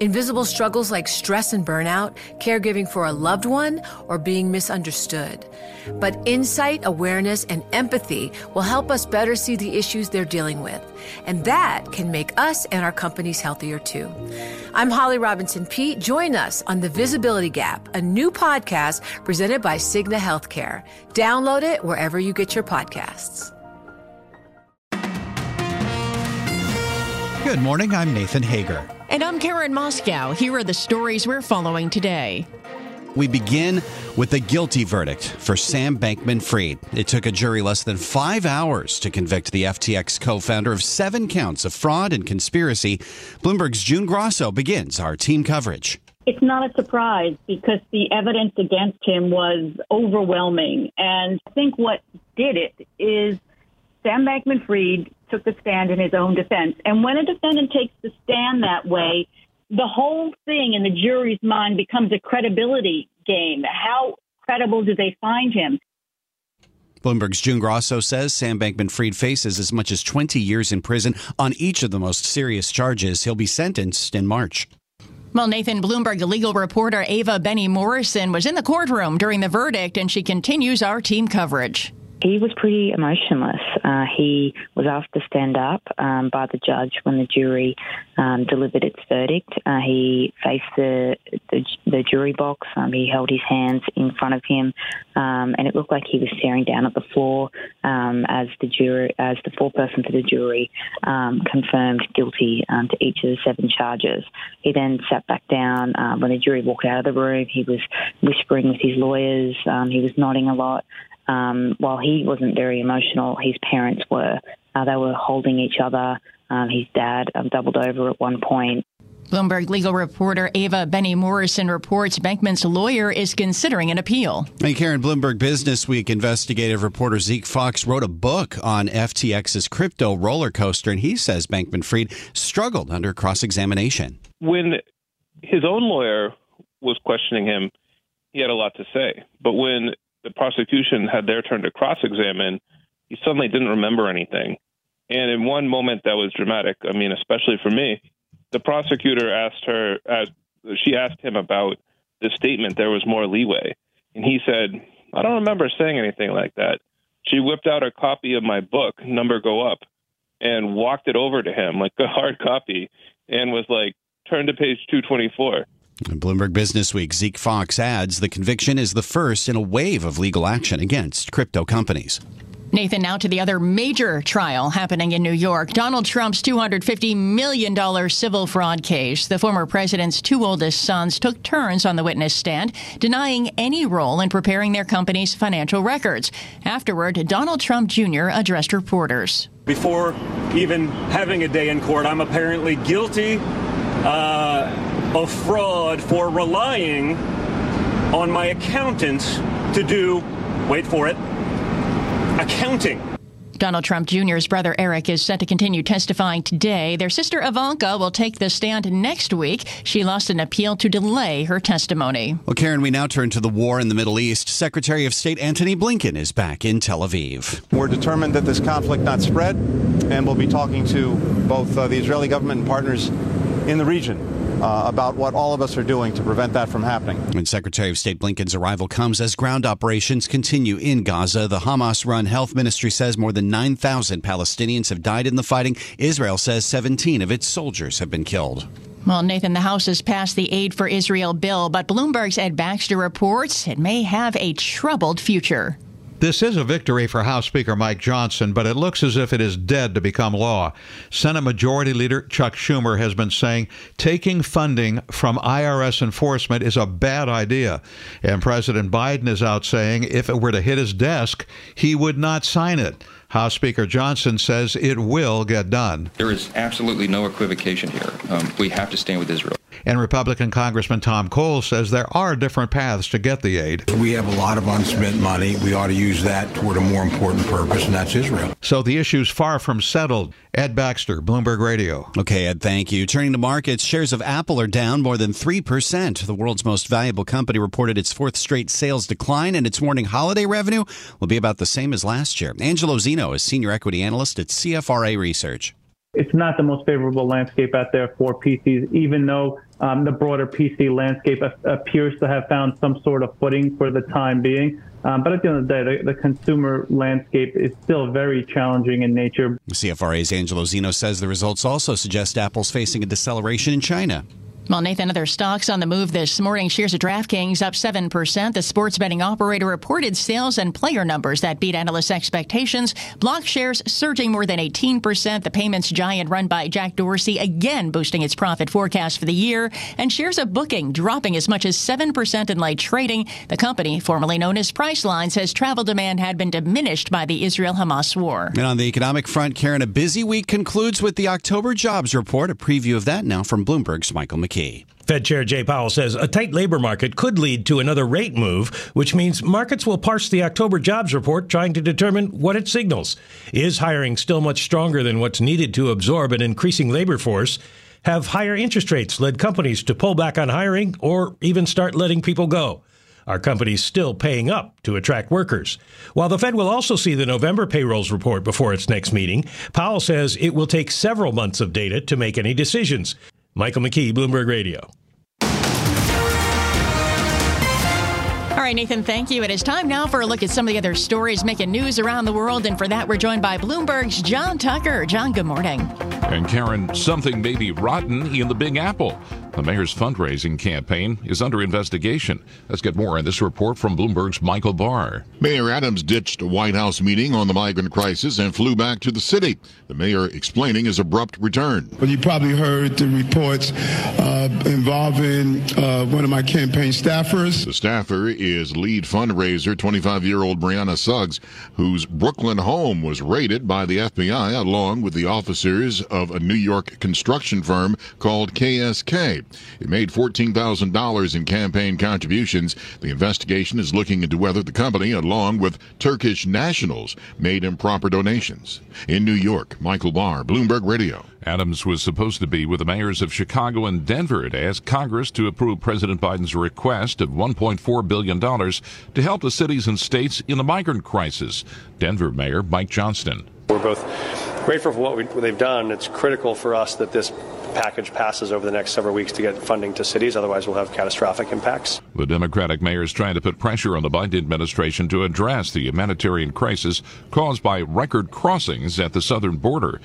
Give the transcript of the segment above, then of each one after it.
Invisible struggles like stress and burnout, caregiving for a loved one, or being misunderstood. But insight, awareness, and empathy will help us better see the issues they're dealing with. And that can make us and our companies healthier too. I'm Holly Robinson Peete. Join us on The Visibility Gap, a new podcast presented by Cigna Healthcare. Download it wherever you get your podcasts. Good morning. I'm Nathan Hager. And I'm Karen Moscow. Here are the stories we're following today. We begin with the guilty verdict for Sam Bankman Fried. It took a jury less than five hours to convict the FTX co founder of seven counts of fraud and conspiracy. Bloomberg's June Grosso begins our team coverage. It's not a surprise because the evidence against him was overwhelming. And I think what did it is Sam Bankman Fried took the stand in his own defense. And when a defendant takes the stand that way, the whole thing in the jury's mind becomes a credibility game. How credible do they find him? Bloomberg's June Grosso says Sam Bankman Fried faces as much as 20 years in prison on each of the most serious charges. He'll be sentenced in March. Well, Nathan Bloomberg legal reporter Ava Benny Morrison was in the courtroom during the verdict, and she continues our team coverage he was pretty emotionless. Uh, he was asked to stand up um, by the judge when the jury um, delivered its verdict. Uh, he faced the, the, the jury box. Um, he held his hands in front of him, um, and it looked like he was staring down at the floor um, as the jury, as the foreperson for the jury um, confirmed guilty to each of the seven charges. He then sat back down uh, when the jury walked out of the room. He was whispering with his lawyers. he was nodding a lot. Um, while he wasn't very emotional, his parents were. Uh, they were holding each other. Um, his dad um, doubled over at one point. Bloomberg legal reporter Ava Benny Morrison reports Bankman's lawyer is considering an appeal. Hey, Karen, Bloomberg Business Week investigative reporter Zeke Faux wrote a book on FTX's crypto roller coaster, and he says Bankman Fried struggled under cross examination. When his own lawyer was questioning him, he had a lot to say. But when the prosecution had their turn to cross examine, he suddenly didn't remember anything. And in one moment that was dramatic, I mean, especially for me, the prosecutor asked her, she asked him about the statement, there was more leeway. And he said, I don't remember saying anything like that. She whipped out a copy of my book, Number Go Up, and walked it over to him like a hard copy and was like, turn to page 224. In Bloomberg Business Week, Zeke Faux adds the conviction is the first in a wave of legal action against crypto companies. Nathan, now to the other major trial happening in New York Donald Trump's $250 million civil fraud case. The former president's two oldest sons took turns on the witness stand, denying any role in preparing their company's financial records. Afterward, Donald Trump Jr. addressed reporters. Before even having a day in court, I'm apparently guilty. Uh, of fraud for relying on my accountant to do, wait for it, accounting. Donald Trump Jr.'s brother Eric is set to continue testifying today. Their sister Ivanka will take the stand next week. She lost an appeal to delay her testimony. Well, Karen, we now turn to the war in the Middle East. Secretary of State Antony Blinken is back in Tel Aviv. We're determined that this conflict not spread, and we'll be talking to both uh, the Israeli government and partners in the region uh, about what all of us are doing to prevent that from happening. And Secretary of State Blinken's arrival comes as ground operations continue in Gaza. The Hamas run health ministry says more than 9,000 Palestinians have died in the fighting. Israel says 17 of its soldiers have been killed. Well, Nathan, the House has passed the Aid for Israel bill, but Bloomberg's Ed Baxter reports it may have a troubled future. This is a victory for House Speaker Mike Johnson, but it looks as if it is dead to become law. Senate Majority Leader Chuck Schumer has been saying taking funding from IRS enforcement is a bad idea. And President Biden is out saying if it were to hit his desk, he would not sign it. House Speaker Johnson says it will get done. There is absolutely no equivocation here. Um, we have to stand with Israel. And Republican Congressman Tom Cole says there are different paths to get the aid. We have a lot of unspent money. We ought to use that toward a more important purpose, and that's Israel. So the issue's far from settled. Ed Baxter, Bloomberg Radio. Okay, Ed, thank you. Turning to markets, shares of Apple are down more than 3%. The world's most valuable company reported its fourth straight sales decline, and its warning holiday revenue will be about the same as last year. Angelo Zino is senior equity analyst at CFRA Research it's not the most favorable landscape out there for PCs, even though um, the broader PC landscape appears to have found some sort of footing for the time being. Um, but at the end of the day, the, the, consumer landscape is still very challenging in nature. CFRA's Angelo Zino says the results also suggest Apple's facing a deceleration in China. Well, Nathan, other stocks on the move this morning. Shares of DraftKings up 7%. The sports betting operator reported sales and player numbers that beat analysts' expectations. Block shares surging more than 18%. The payments giant run by Jack Dorsey again boosting its profit forecast for the year. And shares of Booking dropping as much as 7% in light trading. The company, formerly known as Priceline, says travel demand had been diminished by the Israel Hamas war. And on the economic front, Karen, a busy week concludes with the October jobs report. A preview of that now from Bloomberg's Michael McKee. Fed Chair Jay Powell says a tight labor market could lead to another rate move, which means markets will parse the October jobs report trying to determine what it signals. Is hiring still much stronger than what's needed to absorb an increasing labor force? Have higher interest rates led companies to pull back on hiring or even start letting people go? Are companies still paying up to attract workers? While the Fed will also see the November payrolls report before its next meeting, Powell says it will take several months of data to make any decisions. Michael McKee, Bloomberg Radio. All right, Nathan, thank you. It is time now for a look at some of the other stories making news around the world. And for that, we're joined by Bloomberg's John Tucker. John, good morning. And Karen, something may be rotten in the Big Apple. The mayor's fundraising campaign is under investigation. Let's get more on this report from Bloomberg's Michael Barr. Mayor Adams ditched a White House meeting on the migrant crisis and flew back to the city. The mayor explaining his abrupt return. Well, you probably heard the reports uh, involving uh, one of my campaign staffers. The staffer is lead fundraiser 25 year old Brianna Suggs, whose Brooklyn home was raided by the FBI along with the officers of a New York construction firm called KSK. It made $14,000 in campaign contributions. The investigation is looking into whether the company, along with Turkish nationals, made improper donations. In New York, Michael Barr, Bloomberg Radio. Adams was supposed to be with the mayors of Chicago and Denver to ask Congress to approve President Biden's request of $1.4 billion to help the cities and states in the migrant crisis. Denver Mayor Mike Johnston. We're both grateful for what, we, what they've done. It's critical for us that this package passes over the next several weeks to get funding to cities. Otherwise, we'll have catastrophic impacts. The Democratic mayor is trying to put pressure on the Biden administration to address the humanitarian crisis caused by record crossings at the southern border.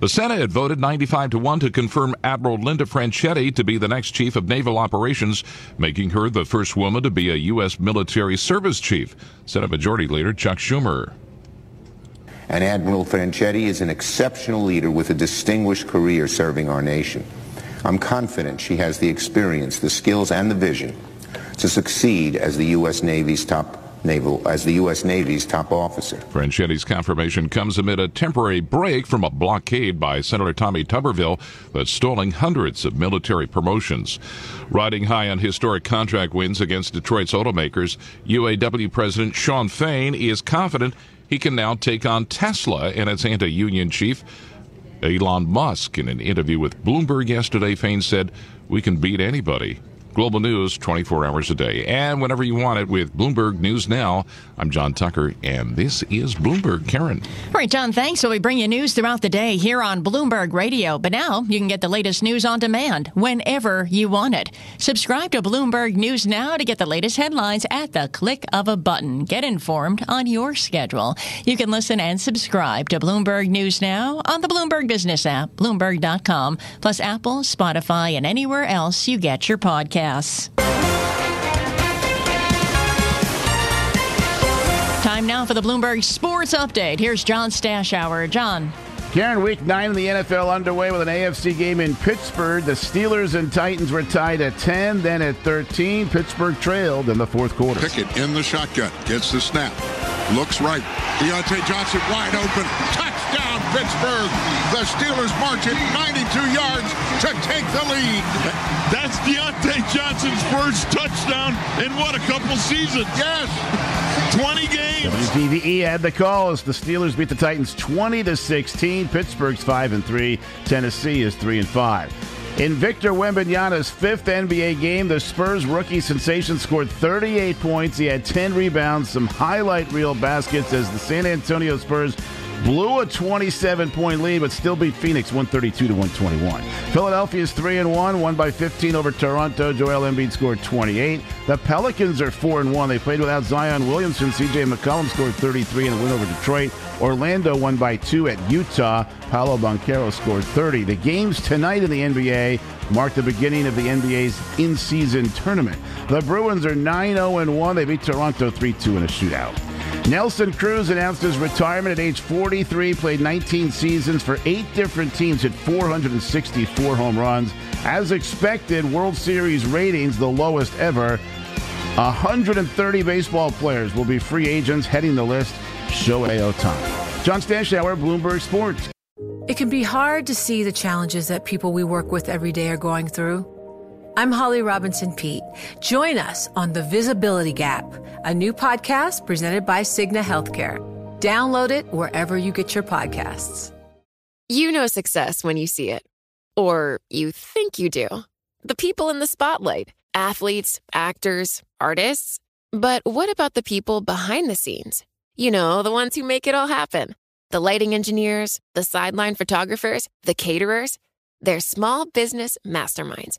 The Senate had voted 95 to 1 to confirm Admiral Linda Franchetti to be the next chief of naval operations, making her the first woman to be a U.S. military service chief. Senate Majority Leader Chuck Schumer and Admiral Franchetti is an exceptional leader with a distinguished career serving our nation. I'm confident she has the experience, the skills, and the vision to succeed as the U.S. Navy's top naval as the U.S. Navy's top officer. Franchetti's confirmation comes amid a temporary break from a blockade by Senator Tommy Tuberville that's stalling hundreds of military promotions. Riding high on historic contract wins against Detroit's automakers, UAW President Shawn Fain is confident he can now take on Tesla and its anti union chief, Elon Musk. In an interview with Bloomberg yesterday, Fain said, We can beat anybody. Global news 24 hours a day and whenever you want it with Bloomberg News Now. I'm John Tucker, and this is Bloomberg. Karen. All right, John, thanks. So we bring you news throughout the day here on Bloomberg Radio. But now you can get the latest news on demand whenever you want it. Subscribe to Bloomberg News Now to get the latest headlines at the click of a button. Get informed on your schedule. You can listen and subscribe to Bloomberg News Now on the Bloomberg Business app, Bloomberg.com, plus Apple, Spotify, and anywhere else you get your podcast. Time now for the Bloomberg Sports Update. Here's John Stashower. John. Karen, week nine in the NFL underway with an AFC game in Pittsburgh. The Steelers and Titans were tied at 10, then at 13. Pittsburgh trailed in the fourth quarter. Pickett in the shotgun, gets the snap, Looks right. Diontae Johnson wide open. Touchdown, Pittsburgh. The Steelers march it 92 yards to take the lead. That's Diontae Johnson's first touchdown in what, a couple seasons? Yes. 20 games. WDVE had the call as the Steelers beat the Titans 20 to 16. Pittsburgh's 5 and 3. Tennessee is 3 and 5. In Victor Wembanyama's fifth NBA game, the Spurs rookie sensation scored 38 points. He had 10 rebounds, some highlight reel baskets as the San Antonio Spurs blew a 27 point lead, but still beat Phoenix 132 to 121. Philadelphia's 3 and 1, won by 15 over Toronto. Joel Embiid scored 28. The Pelicans are 4 and 1. They played without Zion Williamson. CJ McCollum scored 33 in a win over Detroit. Orlando won by 2 at Utah. Paolo Banchero scored 30. The games tonight in the NBA mark the beginning of the NBA's in season tournament. The Bruins are 9 0 1. They beat Toronto 3 2 in a shootout. Nelson Cruz announced his retirement at age 43, played 19 seasons for eight different teams, hit 464 home runs. As expected, World Series ratings the lowest ever. 130 baseball players will be free agents heading the list. Shohei Ohtani. John Stashower, Bloomberg Sports. It can be hard to see the challenges that people we work with every day are going through. I'm Holly Robinson Peete. Join us on The Visibility Gap, a new podcast presented by Cigna Healthcare. Download it wherever you get your podcasts. You know success when you see it, or you think you do. The people in the spotlight athletes, actors, artists. But what about the people behind the scenes? You know, the ones who make it all happen the lighting engineers, the sideline photographers, the caterers. They're small business masterminds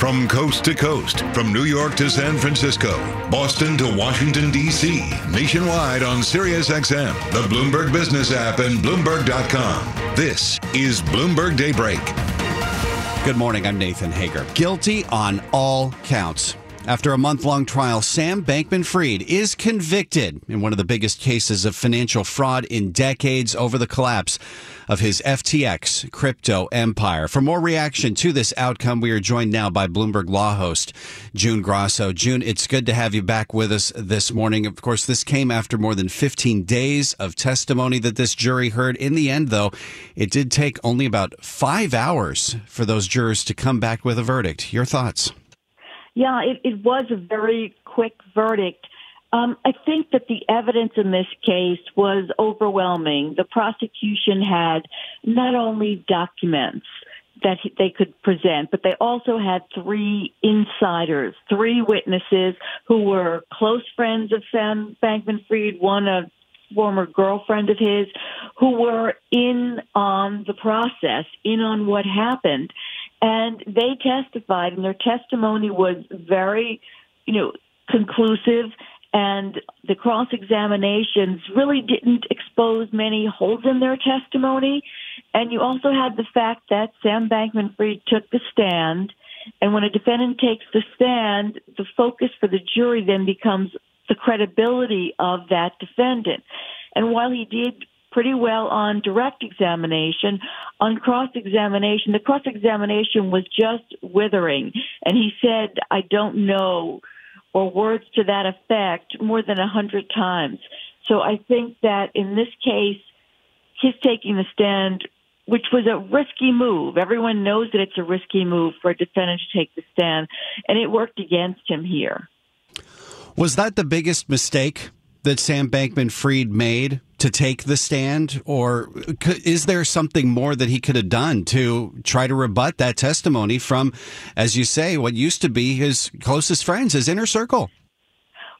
From coast to coast, from New York to San Francisco, Boston to Washington, D.C., nationwide on SiriusXM, the Bloomberg Business app, and Bloomberg.com. This is Bloomberg Daybreak. Good morning. I'm Nathan Hager. Guilty on all counts. After a month long trial, Sam Bankman Fried is convicted in one of the biggest cases of financial fraud in decades over the collapse of his FTX crypto empire. For more reaction to this outcome, we are joined now by Bloomberg Law host June Grosso. June, it's good to have you back with us this morning. Of course, this came after more than 15 days of testimony that this jury heard. In the end, though, it did take only about five hours for those jurors to come back with a verdict. Your thoughts? Yeah, it, it was a very quick verdict. Um, I think that the evidence in this case was overwhelming. The prosecution had not only documents that they could present, but they also had three insiders, three witnesses who were close friends of Sam Bankman Fried, one a former girlfriend of his, who were in on the process, in on what happened. And they testified, and their testimony was very, you know, conclusive and the cross examinations really didn't expose many holes in their testimony. And you also had the fact that Sam Bankman Fried took the stand. And when a defendant takes the stand, the focus for the jury then becomes the credibility of that defendant. And while he did pretty well on direct examination, on cross examination, the cross examination was just withering. And he said, I don't know or words to that effect more than a hundred times. So I think that in this case, his taking the stand, which was a risky move. Everyone knows that it's a risky move for a defendant to take the stand, and it worked against him here. Was that the biggest mistake that Sam Bankman Fried made to take the stand? Or is there something more that he could have done to try to rebut that testimony from, as you say, what used to be his closest friends, his inner circle?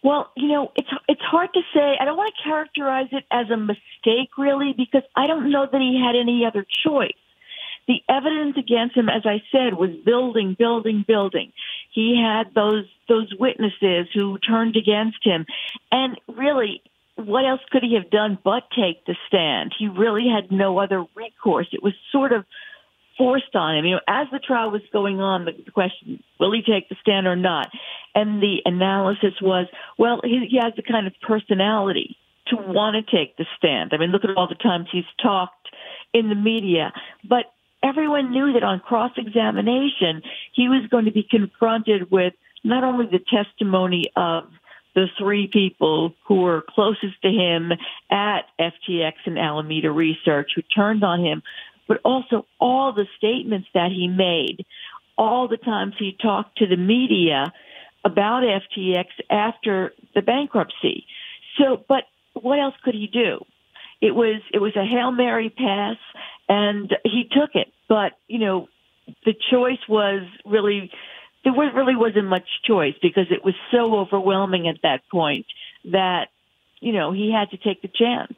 Well, you know, it's it's hard to say. I don't want to characterize it as a mistake, really, because I don't know that he had any other choice. The evidence against him, as I said, was building, building, building. He had those those witnesses who turned against him, and really, what else could he have done but take the stand? He really had no other recourse. It was sort of forced on him. You know, as the trial was going on, the question, will he take the stand or not? And the analysis was, well, he, he has the kind of personality to want to take the stand. I mean, look at all the times he's talked in the media. But everyone knew that on cross examination, he was going to be confronted with not only the testimony of the three people who were closest to him at FTX and Alameda Research who turned on him, but also all the statements that he made, all the times he talked to the media about FTX after the bankruptcy. So, but what else could he do? It was it was a hail mary pass, and he took it. But you know, the choice was really there was, really wasn't much choice because it was so overwhelming at that point that you know he had to take the chance.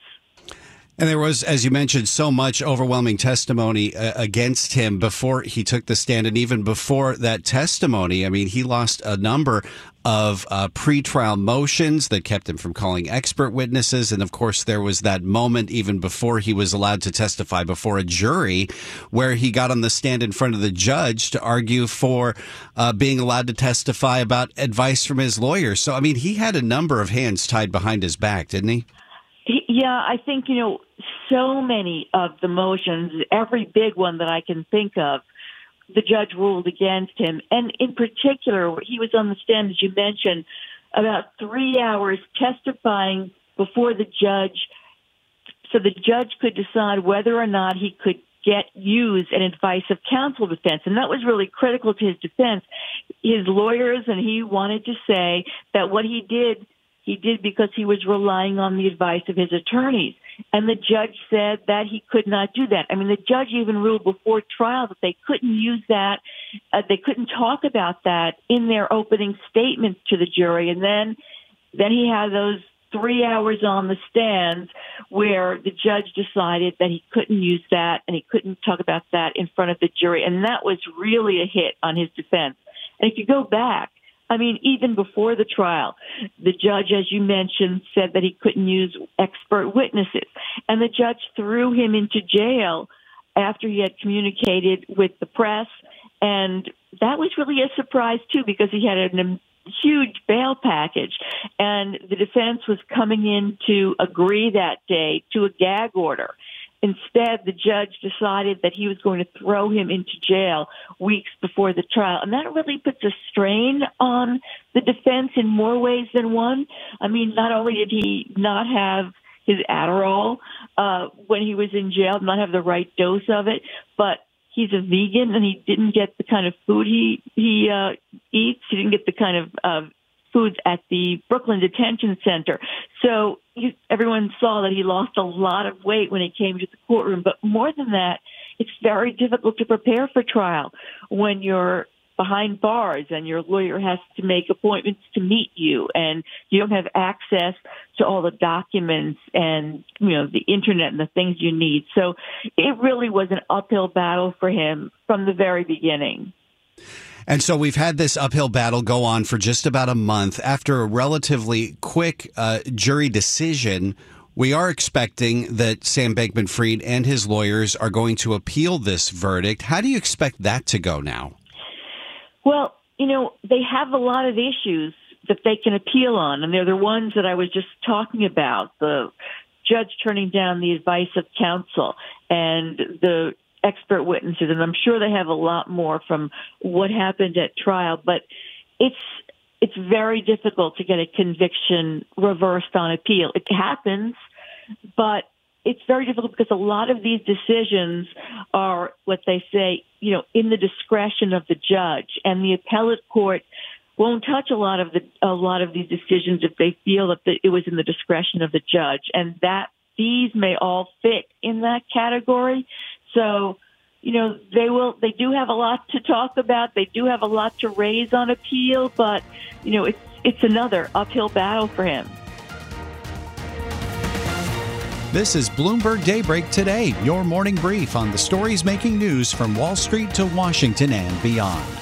And there was, as you mentioned, so much overwhelming testimony uh, against him before he took the stand. And even before that testimony, I mean, he lost a number of uh, pretrial motions that kept him from calling expert witnesses. And of course, there was that moment even before he was allowed to testify before a jury where he got on the stand in front of the judge to argue for uh, being allowed to testify about advice from his lawyer. So, I mean, he had a number of hands tied behind his back, didn't he? Yeah, I think, you know, so many of the motions, every big one that I can think of, the judge ruled against him. And in particular, he was on the stand, as you mentioned, about three hours testifying before the judge so the judge could decide whether or not he could get use an advice of counsel defense. And that was really critical to his defense. His lawyers and he wanted to say that what he did he did because he was relying on the advice of his attorneys. And the judge said that he could not do that. I mean, the judge even ruled before trial that they couldn't use that, uh, they couldn't talk about that in their opening statements to the jury. And then, then he had those three hours on the stands where the judge decided that he couldn't use that and he couldn't talk about that in front of the jury. And that was really a hit on his defense. And if you go back, I mean, even before the trial, the judge, as you mentioned, said that he couldn't use expert witnesses. And the judge threw him into jail after he had communicated with the press. And that was really a surprise, too, because he had a huge bail package. And the defense was coming in to agree that day to a gag order. Instead, the judge decided that he was going to throw him into jail weeks before the trial. And that really puts a strain on the defense in more ways than one. I mean, not only did he not have his Adderall uh, when he was in jail, not have the right dose of it, but he's a vegan and he didn't get the kind of food he he uh, eats. He didn't get the kind of uh, foods at the Brooklyn Detention Center. So he, everyone saw that he lost a lot of weight when he came to the courtroom. But more than that, it's very difficult to prepare for trial when you're behind bars and your lawyer has to make appointments to meet you and you don't have access to all the documents and you know the internet and the things you need so it really was an uphill battle for him from the very beginning and so we've had this uphill battle go on for just about a month. After a relatively quick uh, jury decision, we are expecting that Sam Bankman Fried and his lawyers are going to appeal this verdict. How do you expect that to go now? Well, you know, they have a lot of issues that they can appeal on, and they're the ones that I was just talking about the judge turning down the advice of counsel and the expert witnesses, and I'm sure they have a lot more from what happened at trial. But it's it's very difficult to get a conviction reversed on appeal. It happens, but it's very difficult because a lot of these decisions are what they say, you know, in the discretion of the judge, and the appellate court won't touch a lot of the a lot of these decisions if they feel that the, it was in the discretion of the judge, and that these may all fit in that category. So, you know, they will, they do have a lot to talk about. They do have a lot to raise on appeal, but, you know, it's, it's another uphill battle for him. This is Bloomberg Daybreak Today, your morning brief on the stories making news from Wall Street to Washington and beyond.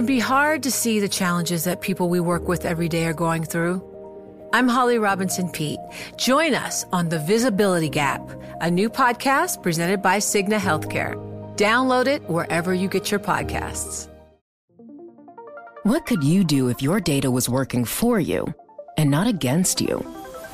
Can be hard to see the challenges that people we work with every day are going through. I'm Holly Robinson Peete. Join us on The Visibility Gap, a new podcast presented by Cigna Healthcare. Download it wherever you get your podcasts. What could you do if your data was working for you and not against you?